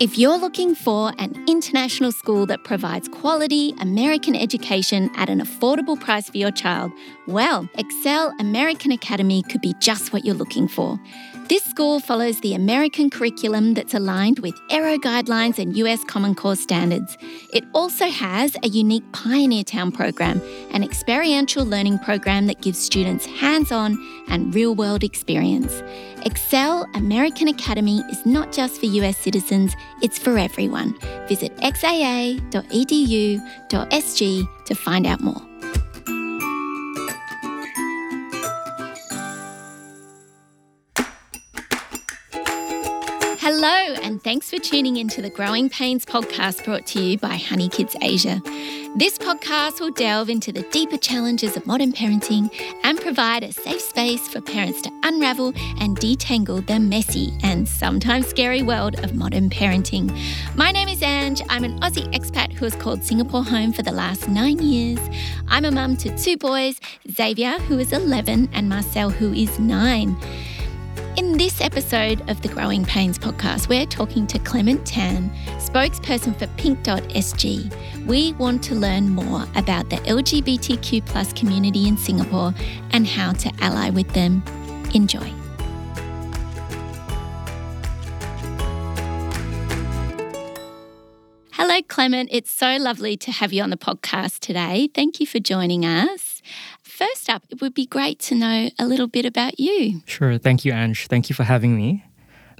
If you're looking for an international school that provides quality American education at an affordable price for your child, well, XCL American Academy could be just what you're looking for. This school follows the American curriculum that's aligned with Aero guidelines and US Common Core standards. It also has a unique Pioneer Town program, an experiential learning program that gives students hands on and real world experience. XCL American Academy is not just for US citizens, it's for everyone. Visit xaa.edu.sg to find out more. Hello, and thanks for tuning into the Growing Pains podcast brought to you by HoneyKids Asia. This podcast will delve into the deeper challenges of modern parenting and provide a safe space for parents to unravel and detangle the messy and sometimes scary world of modern parenting. My name is Ange. I'm an Aussie expat who has called Singapore home for the last nine years. I'm a mum to two boys Xavier, who is 11, and Marcel, who is nine. In this episode of the Growing Pains podcast, we're talking to Clement Tan, spokesperson for Pink Dot SG. We want to learn more about the LGBTQ plus community in Singapore and how to ally with them. Enjoy. Hello, Clement. It's so lovely to have you on the podcast today. Thank you for joining us. First up, it would be great to know a little bit about you. Sure. Thank you, Ange. Thank you for having me.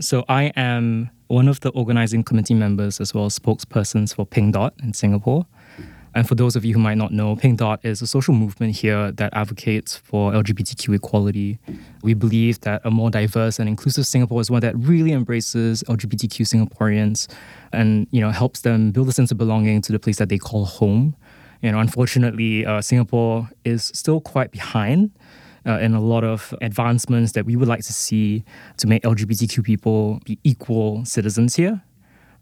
So, I am one of the organizing committee members as well as spokespersons for Pink Dot in Singapore. And for those of you who might not know, Pink Dot is a social movement here that advocates for LGBTQ equality. We believe that a more diverse and inclusive Singapore is one that really embraces LGBTQ Singaporeans and you know helps them build a sense of belonging to the place that they call home. You know, unfortunately, uh, Singapore is still quite behind uh, in a lot of advancements that we would like to see to make LGBTQ people be equal citizens here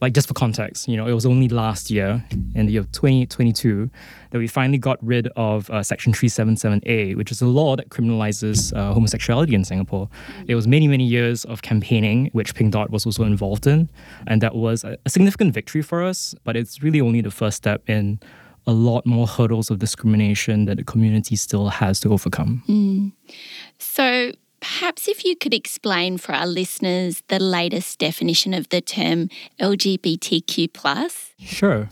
like just for context, you know, it was only last year in the year 2022 that we finally got rid of uh, Section 377A, which is a law that criminalizes uh, homosexuality in Singapore. It was many, many years of campaigning, which Pink Dot was also involved in, and that was a, a significant victory for us. But it's really only the first step in a lot more hurdles of discrimination that the community still has to overcome. Mm. So, Perhaps if you could explain for our listeners the latest definition of the term LGBTQ. plus. Sure.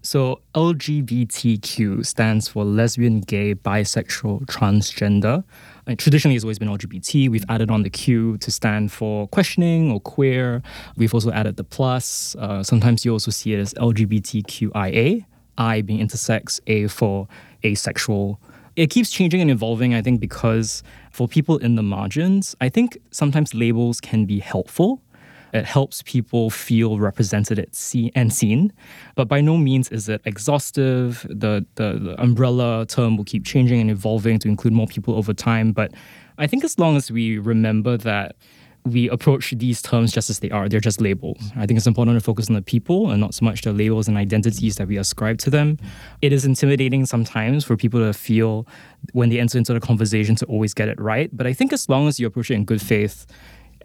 So LGBTQ stands for lesbian, gay, bisexual, transgender. And traditionally, it's always been LGBT. We've added on the Q to stand for questioning or queer. We've also added the plus. Uh, sometimes you also see it as LGBTQIA, I being intersex, A for asexual. It keeps changing and evolving, I think, because for people in the margins, I think sometimes labels can be helpful. It helps people feel represented and seen, but by no means is it exhaustive. The, the, the umbrella term will keep changing and evolving to include more people over time. But I think as long as we remember that we approach these terms just as they are. They're just labels. I think it's important to focus on the people and not so much the labels and identities that we ascribe to them. It is intimidating sometimes for people to feel when they enter into the conversation to always get it right. But I think as long as you approach it in good faith,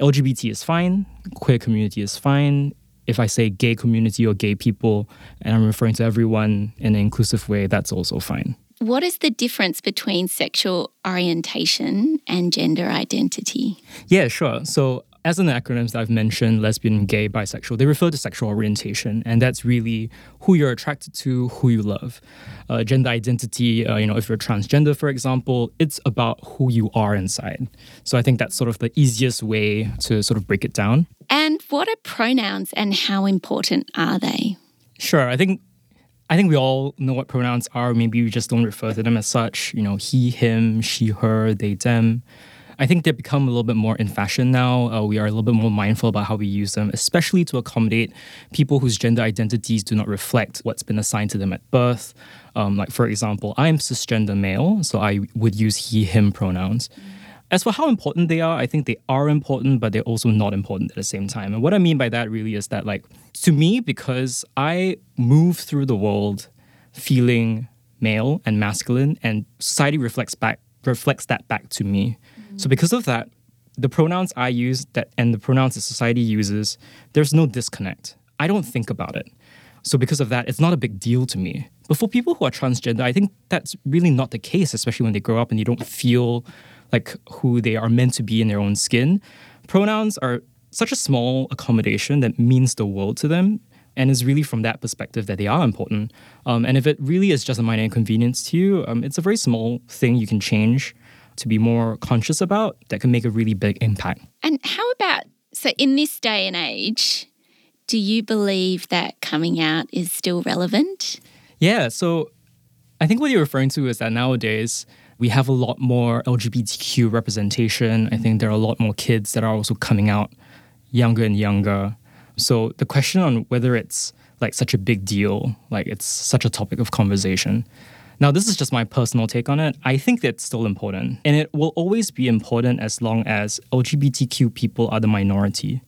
LGBT is fine, queer community is fine. If I say gay community or gay people, and I'm referring to everyone in an inclusive way, that's also fine. What is the difference between sexual orientation and gender identity? Yeah, sure. So, as in the acronyms that I've mentioned, lesbian, gay, bisexual, they refer to sexual orientation, and that's really who you're attracted to, who you love. Uh, gender identity, uh, you know, if you're transgender, for example, it's about who you are inside. So I think that's sort of the easiest way to sort of break it down. And what are pronouns and how important are they? Sure. I think I think we all know what pronouns are. Maybe we just don't refer to them as such. You know, he, him, she, her, they, them. I think they've become a little bit more in fashion now. Uh, we are a little bit more mindful about how we use them, especially to accommodate people whose gender identities do not reflect what's been assigned to them at birth. Um, like, for example, I'm cisgender male, so I would use he, him pronouns. Mm-hmm. As for how important they are, I think they are important, but they're also not important at the same time. And what I mean by that really is that, like, to me, because I move through the world feeling male and masculine, and society reflects back reflects that back to me. Mm-hmm. So because of that, the pronouns I use that and the pronouns that society uses, there's no disconnect. I don't think about it. So because of that, it's not a big deal to me. But for people who are transgender, I think that's really not the case, especially when they grow up and they don't feel like who they are meant to be in their own skin. Pronouns are such a small accommodation that means the world to them. And it's really from that perspective that they are important. Um, and if it really is just a minor inconvenience to you, um, it's a very small thing you can change to be more conscious about that can make a really big impact. And how about, so in this day and age, do you believe that coming out is still relevant? Yeah, so I think what you're referring to is that nowadays we have a lot more LGBTQ representation. I think there are a lot more kids that are also coming out younger and younger. So the question on whether it's like such a big deal, like it's such a topic of conversation. Now, this is just my personal take on it. I think that's still important. And it will always be important as long as LGBTQ people are the minority.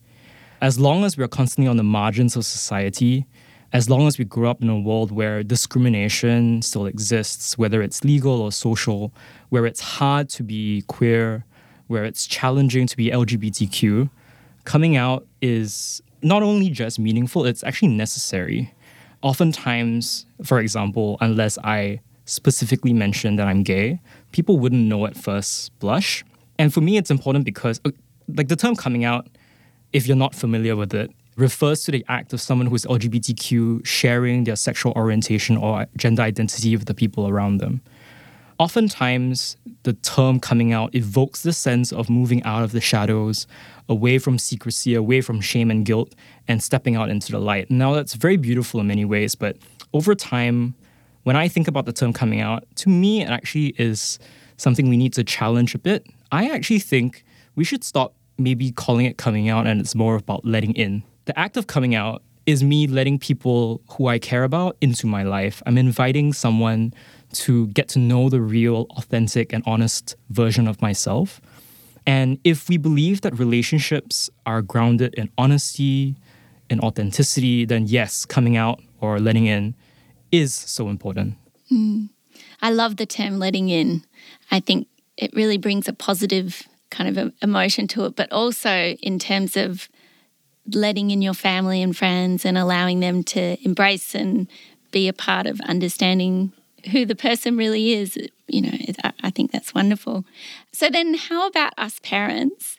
As long as we're constantly on the margins of society, as long as we grow up in a world where discrimination still exists, whether it's legal or social, where it's hard to be queer, where it's challenging to be LGBTQ, coming out is not only just meaningful, it's actually necessary. Oftentimes, for example, unless I specifically mention that I'm gay, people wouldn't know at first blush. And for me, it's important because, like, the term coming out, if you're not familiar with it, refers to the act of someone who's LGBTQ sharing their sexual orientation or gender identity with the people around them. Oftentimes, the term coming out evokes the sense of moving out of the shadows, away from secrecy, away from shame and guilt, and stepping out into the light. Now, that's very beautiful in many ways, but over time, when I think about the term coming out, to me, it actually is something we need to challenge a bit. I actually think we should stop maybe calling it coming out and it's more about letting in. The act of coming out is me letting people who I care about into my life. I'm inviting someone to get to know the real, authentic, and honest version of myself. And if we believe that relationships are grounded in honesty, in authenticity, then yes, coming out or letting in is so important. Mm. I love the term letting in. I think it really brings a positive kind of emotion to it, but also in terms of letting in your family and friends and allowing them to embrace and be a part of understanding who the person really is. You know, I think that's wonderful. So, then how about us parents?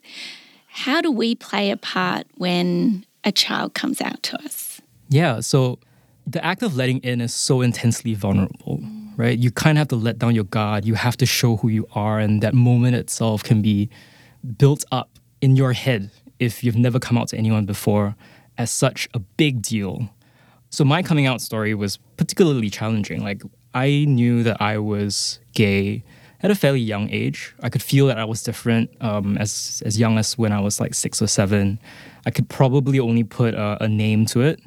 How do we play a part when a child comes out to us? Yeah, so the act of letting in is so intensely vulnerable, right? You kind of have to let down your guard. You have to show who you are, and that moment itself can be built up in your head if you've never come out to anyone before as such a big deal. So my coming out story was particularly challenging. Like I knew that I was gay at a fairly young age. I could feel that I was different um, as as young as when I was like six or seven. I could probably only put a, a name to it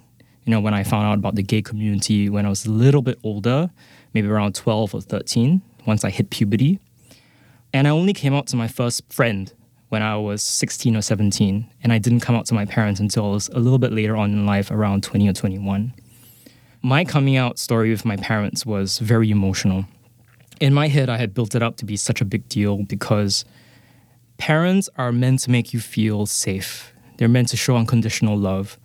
you know, when I found out about the gay community when I was a little bit older, maybe around 12 or 13, once I hit puberty. And I only came out to my first friend when I was 16 or 17, and I didn't come out to my parents until I was a little bit later on in life, around 20 or 21. My coming out story with my parents was very emotional. In my head, I had built it up to be such a big deal because parents are meant to make you feel safe. They're meant to show unconditional love.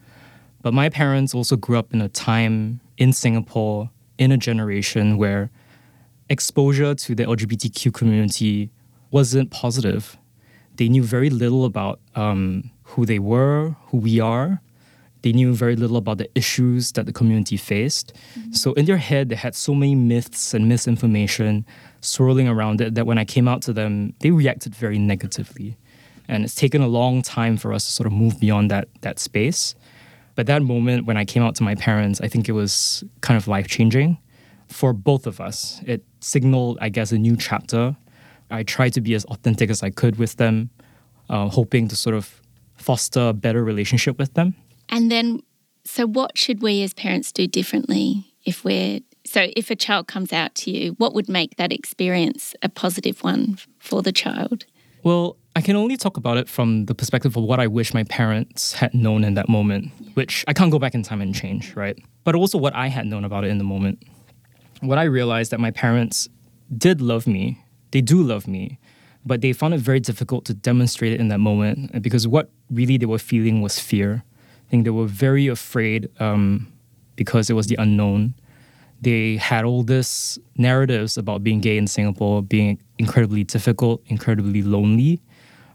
But my parents also grew up in a time in Singapore, in a generation where exposure to the LGBTQ community wasn't positive. They knew very little about um, who they were, who we are. They knew very little about the issues that the community faced. Mm-hmm. So, in their head, they had so many myths and misinformation swirling around it that when I came out to them, they reacted very negatively. And it's taken a long time for us to sort of move beyond that, that space. But that moment when I came out to my parents, I think it was kind of life changing for both of us. It signaled, I guess, a new chapter. I tried to be as authentic as I could with them, uh, hoping to sort of foster a better relationship with them. And then, so what should we as parents do differently if we're so if a child comes out to you, what would make that experience a positive one for the child? Well, I can only talk about it from the perspective of what I wish my parents had known in that moment, which I can't go back in time and change, right? But also what I had known about it in the moment. What I realized that my parents did love me, they do love me, but they found it very difficult to demonstrate it in that moment because what really they were feeling was fear I think they were very afraid um, because it was the unknown. They had all this narratives about being gay in Singapore being incredibly difficult, incredibly lonely.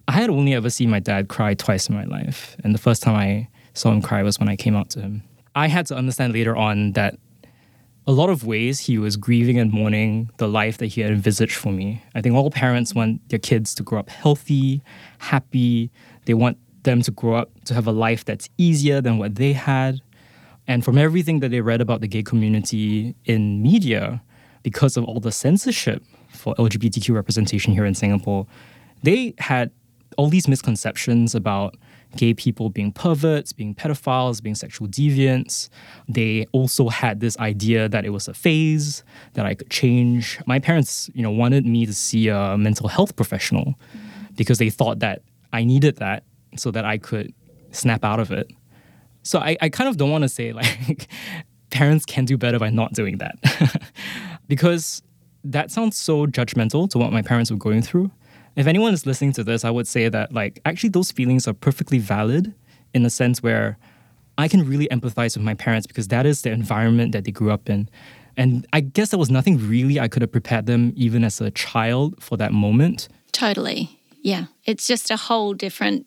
I had only ever seen my dad cry twice in my life, and the first time I saw him cry was when I came out to him. I had to understand later on that a lot of ways he was grieving and mourning the life that he had envisaged for me. I think all parents want their kids to grow up healthy, happy. They want them to grow up to have a life that's easier than what they had. And from everything that they read about the gay community in media, because of all the censorship for LGBTQ representation here in Singapore, they had all these misconceptions about gay people being perverts, being pedophiles, being sexual deviants. They also had this idea that it was a phase that I could change. My parents, you know, wanted me to see a mental health professional because they thought that I needed that so that I could snap out of it. So I, I kind of don't want to say like parents can do better by not doing that because that sounds so judgmental to what my parents were going through. If anyone is listening to this, I would say that like actually those feelings are perfectly valid in the sense where I can really empathize with my parents because that is the environment that they grew up in. And I guess there was nothing really I could have prepared them even as a child for that moment. Totally. Yeah. It's just a whole different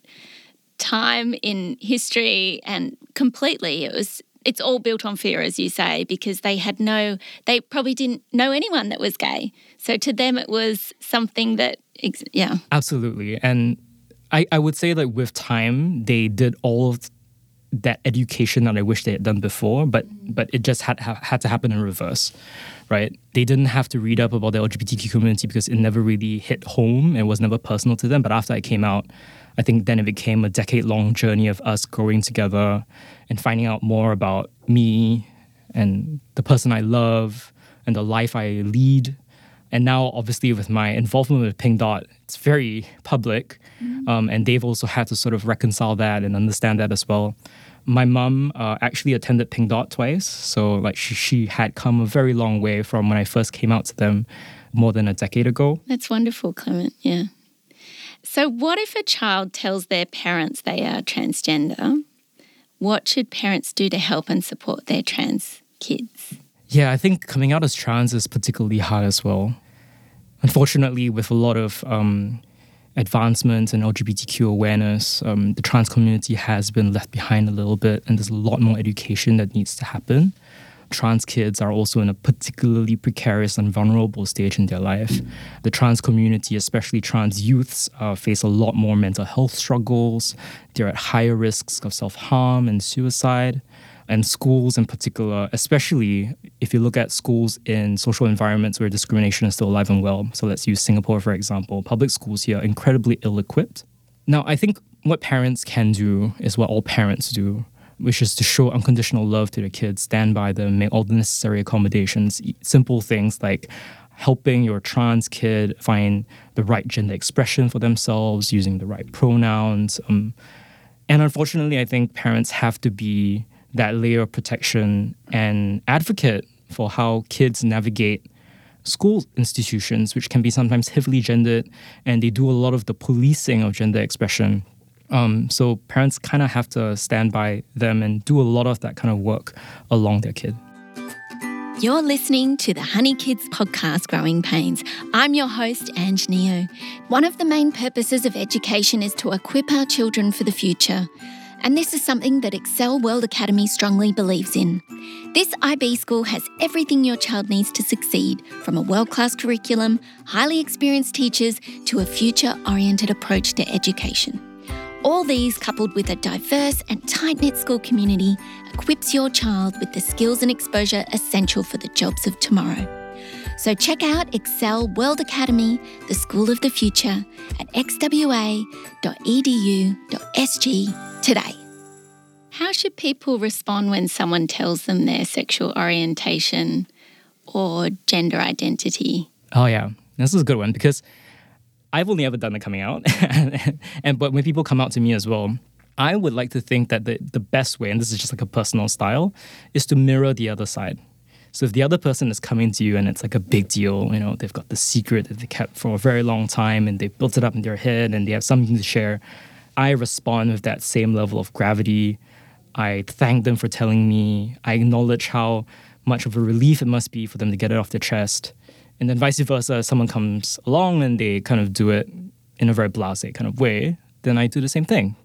time in history and completely it was it's all built on fear as you say because they had no they probably didn't know anyone that was gay. So to them it was something that yeah. Absolutely. And i i would say that with time they did all of that education that i wish they had done before but mm. but it just had had to happen in reverse right? They didn't have to read up about the lgbtq community because it never really hit home and was never personal to them. But after i came out I think then it became a decade long journey of us growing together and finding out more about me and the person I love and the life I lead. And now, obviously, with my involvement with Pink Dot, it's very public. Mm-hmm. Um, and they've also had to sort of reconcile that and understand that as well. My mom uh, actually attended Pink Dot twice. So, like, she, she had come a very long way from when I first came out to them more than a decade ago. That's wonderful, Clement. Yeah. So, what if a child tells their parents they are transgender? What should parents do to help and support their trans kids? Yeah, I think coming out as trans is particularly hard as well. Unfortunately, with a lot of um, advancements in LGBTQ awareness, um, the trans community has been left behind a little bit, and there's a lot more education that needs to happen trans kids are also in a particularly precarious and vulnerable stage in their life. The trans community, especially trans youths, uh, face a lot more mental health struggles. They're at higher risks of self harm and suicide. And schools, in particular, especially if you look at schools in social environments where discrimination is still alive and well. So let's use Singapore, for example. Public schools here are incredibly ill equipped. Now, I think what parents can do is what all parents do which is to show unconditional love to the kids, stand by them, make all the necessary accommodations, simple things like helping your trans kid find the right gender expression for themselves, using the right pronouns. Um, and unfortunately, I think parents have to be that layer of protection and advocate for how kids navigate school institutions, which can be sometimes heavily gendered, and they do a lot of the policing of gender expression um, so parents kind of have to stand by them and do a lot of that kind of work along their kid. You're listening to the HoneyKids podcast, Growing Pains. I'm your host, Ange Neo. One of the main purposes of education is to equip our children for the future. And this is something that XCL World Academy strongly believes in. This IB school has everything your child needs to succeed from a world class curriculum, highly experienced teachers, to a future oriented approach to education. All these, coupled with a diverse and tight knit school community, equips your child with the skills and exposure essential for the jobs of tomorrow. So check out XCL World Academy, the school of the future, at xwa.edu.sg today. How should people respond when someone tells them their sexual orientation or gender identity? Oh, yeah. This is a good one because I've only ever done the coming out, and but when people come out to me as well, I would like to think that the, the best way, and this is just like a personal style, is to mirror the other side. So if the other person is coming to you and it's like a big deal, you know, they've got the secret that they kept for a very long time and they built it up in their head and they have something to share, I respond with that same level of gravity, I thank them for telling me. I acknowledge how much of a relief it must be for them to get it off their chest. And then vice versa, someone comes along and they kind of do it in a very blasé kind of way, then I do the same thing.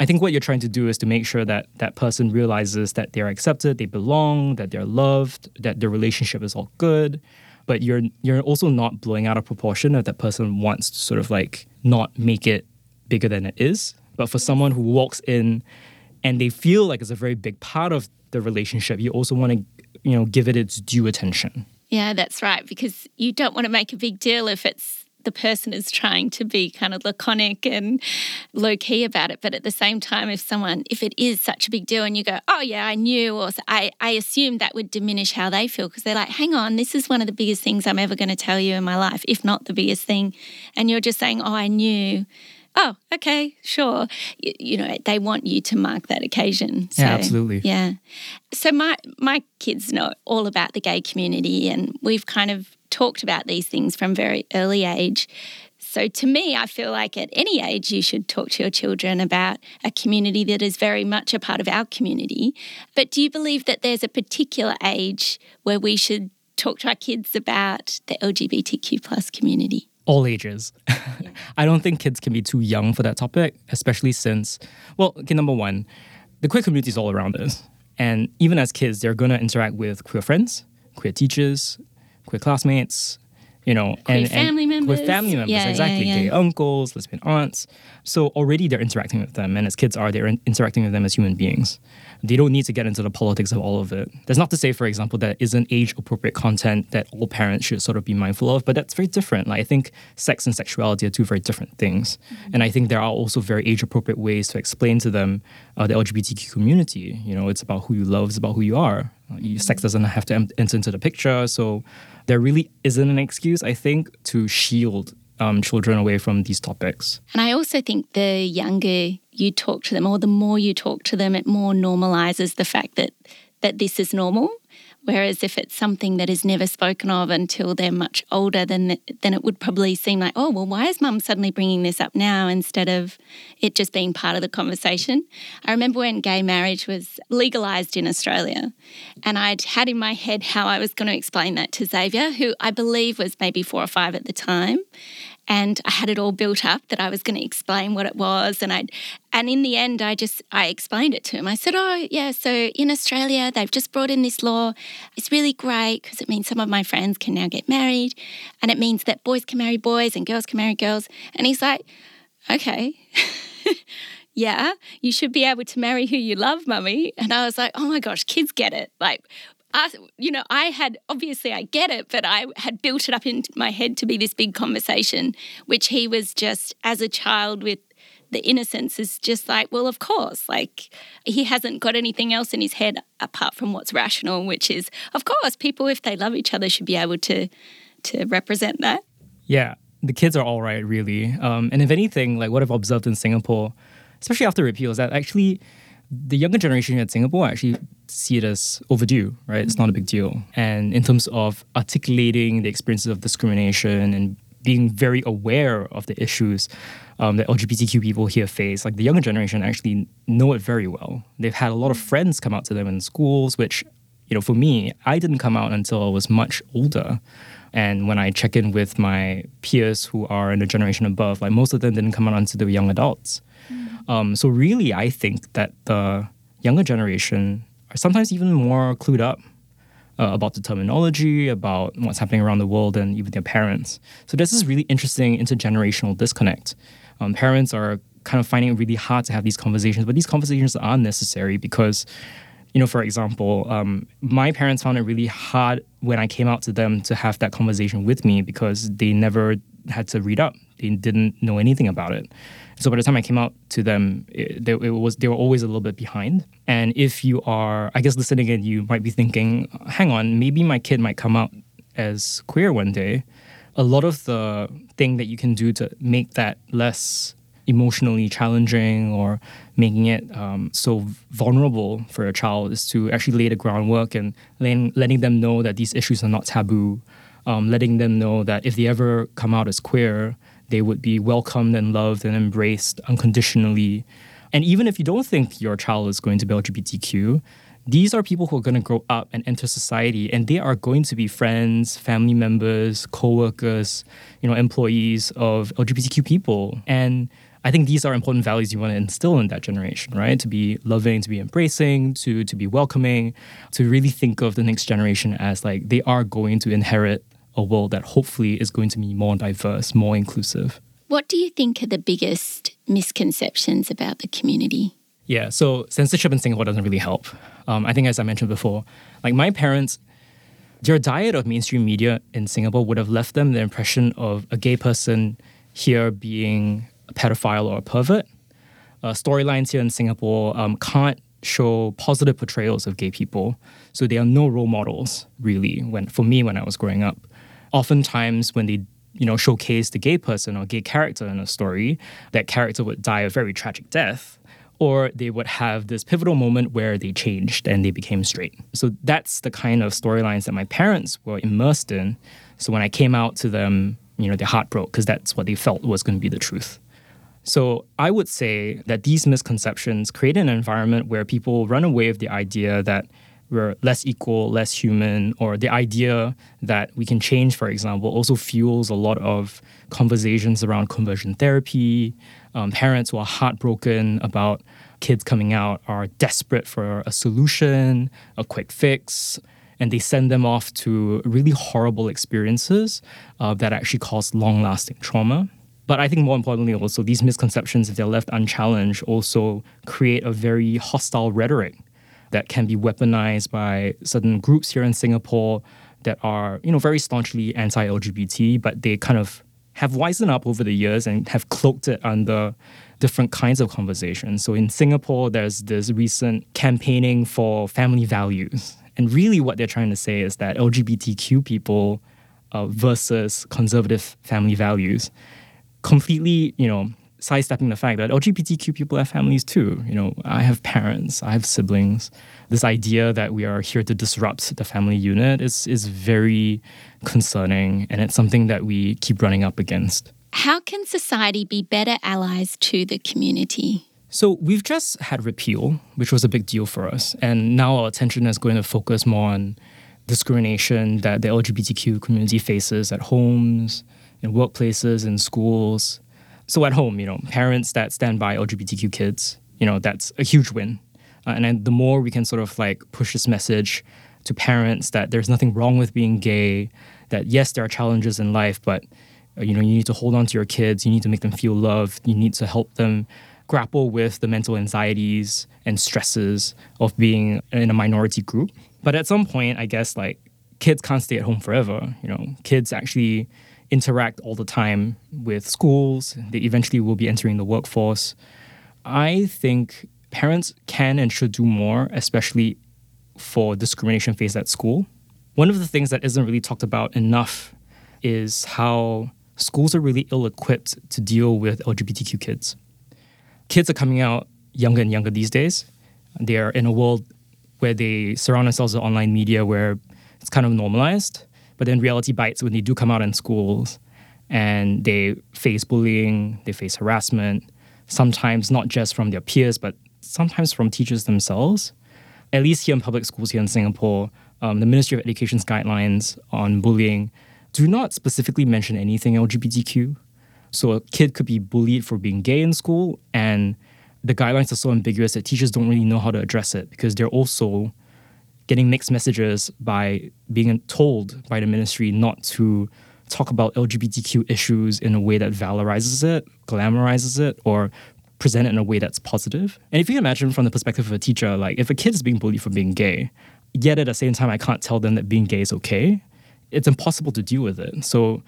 I think what you're trying to do is to make sure that that person realizes that they're accepted, they belong, that they're loved, that their relationship is all good. But you're you're also not blowing out of proportion if that person wants to sort of like not make it bigger than it is. But for someone who walks in and they feel like it's a very big part of the relationship, you also want to, you know, give it its due attention. Yeah, that's right. Because you don't want to make a big deal if it's the person is trying to be kind of laconic and low key about it. But at the same time, if someone, if it is such a big deal and you go, oh, yeah, I knew, or I, I assume that would diminish how they feel because they're like, hang on, this is one of the biggest things I'm ever going to tell you in my life, if not the biggest thing. And you're just saying, oh, I knew oh, okay, sure. You, you, know, they want you to mark that occasion. So, yeah, absolutely. Yeah. So my my kids know all about the gay community, and we've kind of talked about these things from very early age. So, to me, I feel like at any age you should talk to your children about a community that is very much a part of our community. But do you believe that there's a particular age where we should talk to our kids about the LGBTQ plus community? All ages. Yeah. I don't think kids can be too young for that topic, especially since, well, okay, number one, the queer community is all around us. And even as kids, they're going to interact with queer friends, queer teachers, queer classmates, you know, queer and, family and members. With family members, yeah, exactly. Yeah, yeah. Gay uncles, lesbian aunts. So already they're interacting with them, and as kids are, they're in- interacting with them as human beings. They don't need to get into the politics of all of it. That's not to say, for example, that isn't age appropriate content that all parents should sort of be mindful of, but that's very different. Like I think sex and sexuality are two very different things, mm-hmm. and I think there are also very age appropriate ways to explain to them uh, the LGBTQ community. You know, it's about who you love, it's about who you are. Sex doesn't have to enter into the picture, so there really isn't an excuse, I think, to shield um, children away from these topics. And I also think the younger you talk to them, or the more you talk to them, it more normalizes the fact that that this is normal. Whereas if it's something that is never spoken of until they're much older, then then it would probably seem like, oh well, why is mum suddenly bringing this up now instead of it just being part of the conversation? I remember when gay marriage was legalized in Australia, and I'd had in my head how I was going to explain that to Xavier, who I believe was maybe four or five at the time, and I had it all built up that I was going to explain what it was and I and in the end I just I explained it to him. I said, "Oh, yeah, so in Australia they've just brought in this law. It's really great because it means some of my friends can now get married and it means that boys can marry boys and girls can marry girls." And he's like, "Okay." yeah, you should be able to marry who you love, mummy. And I was like, oh my gosh, kids get it. Like, you know, I had obviously I get it, but I had built it up in my head to be this big conversation, which he was just as a child with the innocence is just like, well, of course, like he hasn't got anything else in his head apart from what's rational, which is, of course, people if they love each other should be able to to represent that. Yeah, the kids are all right, really. Um, and if anything, like what I've observed in Singapore, especially after repeal, is that actually the younger generation in Singapore actually see it as overdue, right? It's not a big deal. And in terms of articulating the experiences of discrimination and being very aware of the issues um, that LGBTQ people here face, like the younger generation actually know it very well. They've had a lot of friends come out to them in schools, which, you know, for me, I didn't come out until I was much older. And when I check in with my peers who are in the generation above, like most of them didn't come out until they were young adults. Mm. Um, so really, I think that the younger generation are sometimes even more clued up uh, about the terminology, about what's happening around the world, and even their parents. So this really interesting intergenerational disconnect. Um, parents are kind of finding it really hard to have these conversations, but these conversations are necessary because, you know, for example, um, my parents found it really hard when I came out to them to have that conversation with me because they never had to read up. They didn't know anything about it. So by the time I came out to them, it, it, was they were always a little bit behind. And if you are, I guess, listening in, you might be thinking, hang on, maybe my kid might come out as queer one day. A lot of the thing that you can do to make that less emotionally challenging or making it um, so vulnerable for a child is to actually lay the groundwork and letting, letting them know that these issues are not taboo, um, letting them know that if they ever come out as queer, they would be welcomed and loved and embraced unconditionally. And even if you don't think your child is going to be LGBTQ, these are people who are going to grow up and enter society and they are going to be friends family members co-workers you know employees of lgbtq people and i think these are important values you want to instill in that generation right to be loving to be embracing to to be welcoming to really think of the next generation as like they are going to inherit a world that hopefully is going to be more diverse more inclusive what do you think are the biggest misconceptions about the community yeah, so censorship in Singapore doesn't really help. Um, I think, as I mentioned before, like my parents, their diet of mainstream media in Singapore would have left them the impression of a gay person here being a pedophile or a pervert. Uh, storylines here in Singapore um, can't show positive portrayals of gay people, so there are no role models really. When for me, when I was growing up, oftentimes when they you know showcase the gay person or gay character in a story, that character would die a very tragic death or they would have this pivotal moment where they changed and they became straight. So that's the kind of storylines that my parents were immersed in. So when I came out to them, you know, their heart broke because that's what they felt was going to be the truth. So I would say that these misconceptions create an environment where people run away with the idea that we're less equal, less human, or the idea that we can change, for example, also fuels a lot of conversations around conversion therapy, um, parents who are heartbroken about kids coming out are desperate for a solution, a quick fix, and they send them off to really horrible experiences uh, that actually cause long lasting trauma. But I think more importantly, also, these misconceptions, if they're left unchallenged, also create a very hostile rhetoric that can be weaponized by certain groups here in Singapore that are, you know, very staunchly anti-LGBT, but they kind of have wisened up over the years and have cloaked it under different kinds of conversations. So in Singapore, there's this recent campaigning for family values. And really, what they're trying to say is that LGBTQ people uh, versus conservative family values completely, you know, sidestepping the fact that LGBTQ people have families too. You know, I have parents, I have siblings. This idea that we are here to disrupt the family unit is is very concerning, and it's something that we keep running up against. How can society be better allies to the community? So we've just had repeal, which was a big deal for us, and now our attention is going to focus more on discrimination that the LGBTQ community faces at homes, in workplaces, in schools, so at home, you know, parents that stand by LGBTQ kids, you know, that's a huge win. Uh, and then the more we can sort of like push this message to parents that there's nothing wrong with being gay, that yes, there are challenges in life, but uh, you know, you need to hold on to your kids, you need to make them feel loved, you need to help them grapple with the mental anxieties and stresses of being in a minority group. But at some point, I guess like kids can't stay at home forever. You know, kids actually interact all the time with schools. They eventually will be entering the workforce. I think parents can and should do more, especially for discrimination faced at school. One of the things that isn't really talked about enough is how schools are really ill equipped to deal with LGBTQ kids. Kids are coming out younger and younger these days. They are in a world where they surround themselves with online media where it's kind of normalized. But then reality bites when they do come out in schools and they face bullying, they face harassment, sometimes not just from their peers, but sometimes from teachers themselves. At least here in public schools here in Singapore, um, the Ministry of Education's guidelines on bullying do not specifically mention anything LGBTQ. So a kid could be bullied for being gay in school, and the guidelines are so ambiguous that teachers don't really know how to address it because they're also getting mixed messages by being told by the ministry not to talk about LGBTQ issues in a way that valorizes it, glamorizes it, or present it in a way that's positive. And if you imagine from the perspective of a teacher, like if a kid is being bullied for being gay, yet at the same time I can't tell them that being gay is okay, it's impossible to deal with it. So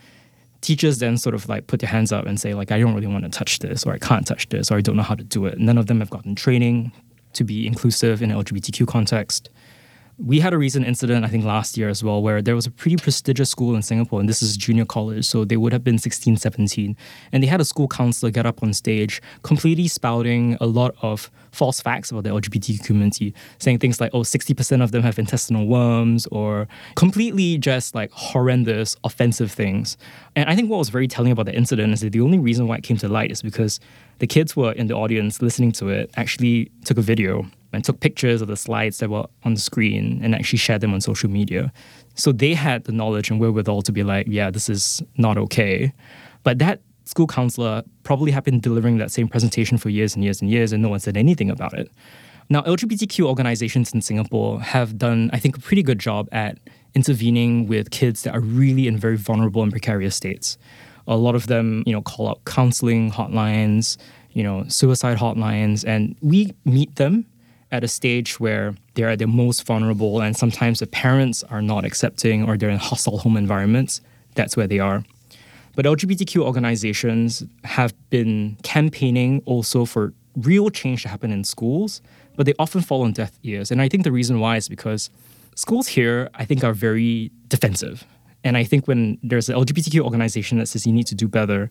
teachers then sort of like put their hands up and say like I don't really want to touch this or I can't touch this or I don't know how to do it. None of them have gotten training to be inclusive in an LGBTQ context. We had a recent incident, I think last year as well, where there was a pretty prestigious school in Singapore, and this is junior college, so they would have been 16, 17. And they had a school counselor get up on stage, completely spouting a lot of false facts about the LGBT community, saying things like, oh, 60% of them have intestinal worms, or completely just like horrendous, offensive things. And I think what was very telling about the incident is that the only reason why it came to light is because the kids were in the audience listening to it actually took a video and took pictures of the slides that were on the screen and actually shared them on social media. So they had the knowledge and wherewithal to be like, yeah, this is not okay. But that school counselor probably had been delivering that same presentation for years and years and years, and no one said anything about it. Now, LGBTQ organizations in Singapore have done, I think, a pretty good job at intervening with kids that are really in very vulnerable and precarious states. A lot of them, you know, call out counseling hotlines, you know, suicide hotlines, and we meet them at a stage where they're the most vulnerable, and sometimes the parents are not accepting or they're in hostile home environments. That's where they are. But LGBTQ organizations have been campaigning also for real change to happen in schools, but they often fall on deaf ears. And I think the reason why is because schools here, I think, are very defensive. And I think when there's an LGBTQ organization that says you need to do better,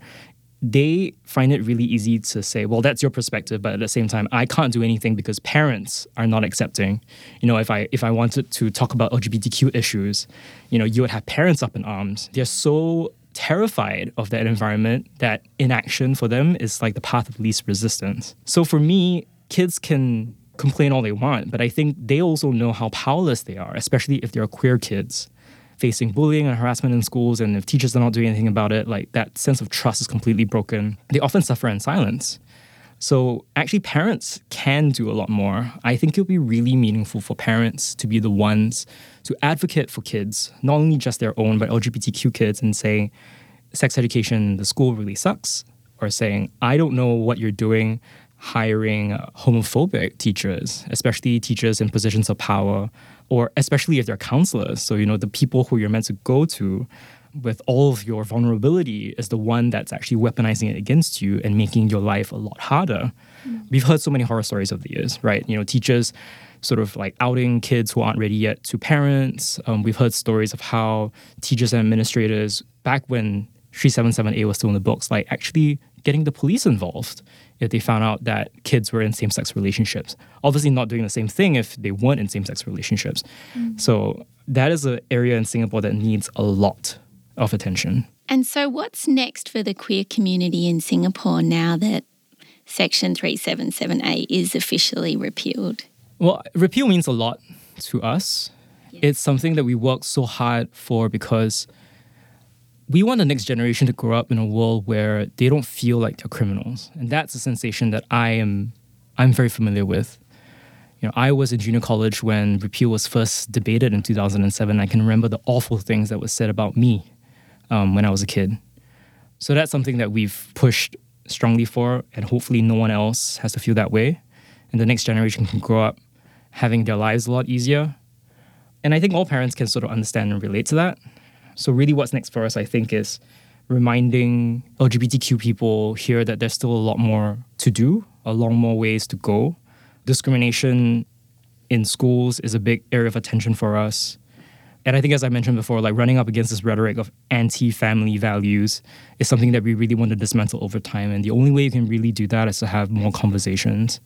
they find it really easy to say, well, that's your perspective, but at the same time, I can't do anything because parents are not accepting. You know, if I if I wanted to talk about LGBTQ issues, you know, you would have parents up in arms. They're so terrified of that environment that inaction for them is like the path of least resistance. So for me, kids can complain all they want, but I think they also know how powerless they are, especially if they're queer kids facing bullying and harassment in schools and if teachers are not doing anything about it like that sense of trust is completely broken. They often suffer in silence. So actually parents can do a lot more. I think it'll be really meaningful for parents to be the ones to advocate for kids not only just their own but lgbtq kids and say sex education in the school really sucks or saying i don't know what you're doing hiring homophobic teachers, especially teachers in positions of power, or especially if they're counselors. So, you know, the people who you're meant to go to with all of your vulnerability is the one that's actually weaponizing it against you and making your life a lot harder. Mm. We've heard so many horror stories over the years, right? You know, teachers sort of like outing kids who aren't ready yet to parents. Um, we've heard stories of how teachers and administrators, back when 377A was still in the books, like actually getting the police involved if they found out that kids were in same sex relationships. Obviously, not doing the same thing if they weren't in same sex relationships. Mm. So, that is an area in Singapore that needs a lot of attention. And so, what's next for the queer community in Singapore now that Section 377A is officially repealed? Well, repeal means a lot to us. Yes. It's something that we worked so hard for because we want the next generation to grow up in a world where they don't feel like they're criminals. And that's a sensation that I am I'm very familiar with. You know, I was in junior college when repeal was first debated in 2007. I can remember the awful things that was said about me um, when I was a kid. So that's something that we've pushed strongly for, and hopefully no one else has to feel that way. And the next generation can grow up having their lives a lot easier. And I think all parents can sort of understand and relate to that. So, really, what's next for us, I think, is reminding LGBTQ people here that there's still a lot more to do, a lot more ways to go. Discrimination in schools is a big area of attention for us. And I think, as I mentioned before, like running up against this rhetoric of anti family values is something that we really want to dismantle over time. And the only way you can really do that is to have more conversations.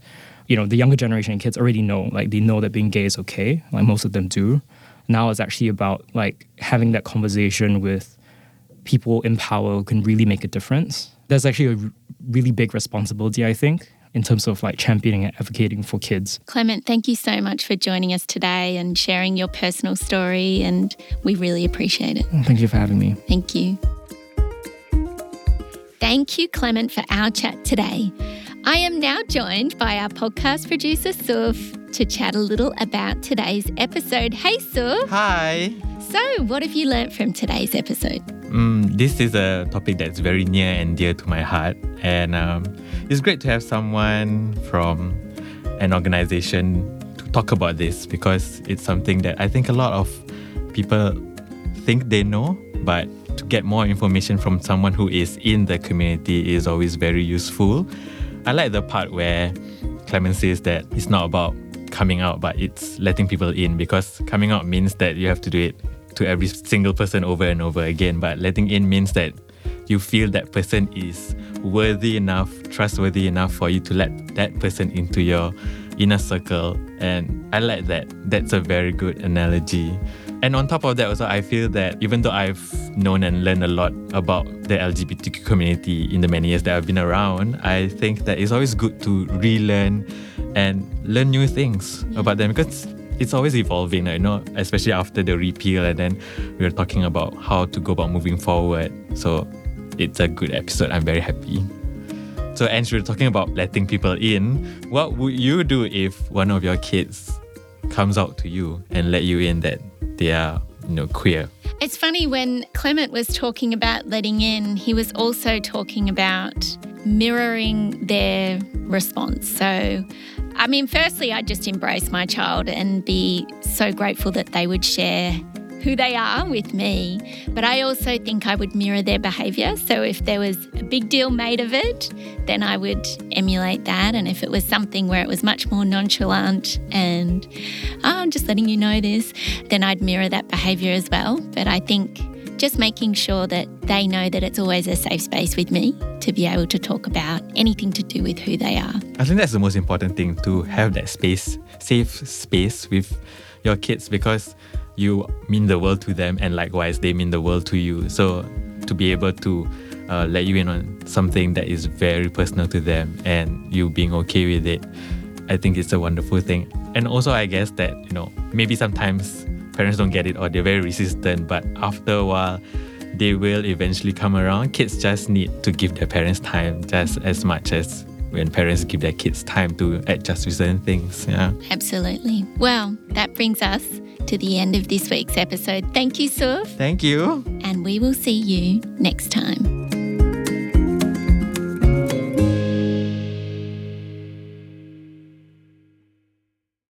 You know, the younger generation kids already know, like, they know that being gay is okay, like, most of them do now it's actually about like having that conversation with people in power who can really make a difference. That's actually a r- really big responsibility, I think, in terms of like championing and advocating for kids. Clement, thank you so much for joining us today and sharing your personal story, and we really appreciate it. Thank you for having me. Thank you. Thank you, Clement, for our chat today. I am now joined by our podcast producer, Suf, to chat a little about today's episode. Hey, Sue. Hi. So, what have you learnt from today's episode? Mm, this is a topic that's very near and dear to my heart, and um, it's great to have someone from an organization to talk about this because it's something that I think a lot of people think they know, but to get more information from someone who is in the community is always very useful. I like the part where Clement says that it's not about coming out, but it's letting people in because coming out means that you have to do it to every single person over and over again. But letting in means that you feel that person is worthy enough, trustworthy enough for you to let that person into your inner circle. And I like that. That's a very good analogy. Mm. And on top of that, also, I feel that even though I've known and learned a lot about the LGBTQ community in the many years that I've been around, I think that it's always good to relearn and learn new things about them because it's always evolving, you know, especially after the repeal. And then we were talking about how to go about moving forward. So it's a good episode. I'm very happy. So, Ange, we're talking about letting people in. What would you do if one of your kids comes out to you and let you in that they are, you know, queer? It's funny when Clement was talking about letting in, he was also talking about mirroring their response. So, I mean, firstly, I just embrace my child and be so grateful that they would share who they are with me. But I also think I would mirror their behavior. So if there was a big deal made of it, then I would emulate that. And if it was something where it was much more nonchalant and I'm just letting you know this, then I'd mirror that behavior as well. But I think just making sure that they know that it's always a safe space with me to be able to talk about anything to do with who they are. I think that's the most important thing to have that space, safe space with your kids because you mean the world to them and likewise they mean the world to you. So to be able to uh, let you in on something that is very personal to them and you being okay with it, I think it's a wonderful thing. And also, I guess that, you know, maybe sometimes parents don't get it or they're very resistant, but after a while, they will eventually come around. Kids just need to give their parents time just as much as when parents give their kids time to adjust to certain things. Yeah. Absolutely. Well, that brings us to the end of this week's episode. Thank you, Suf. Thank you. And we will see you next time.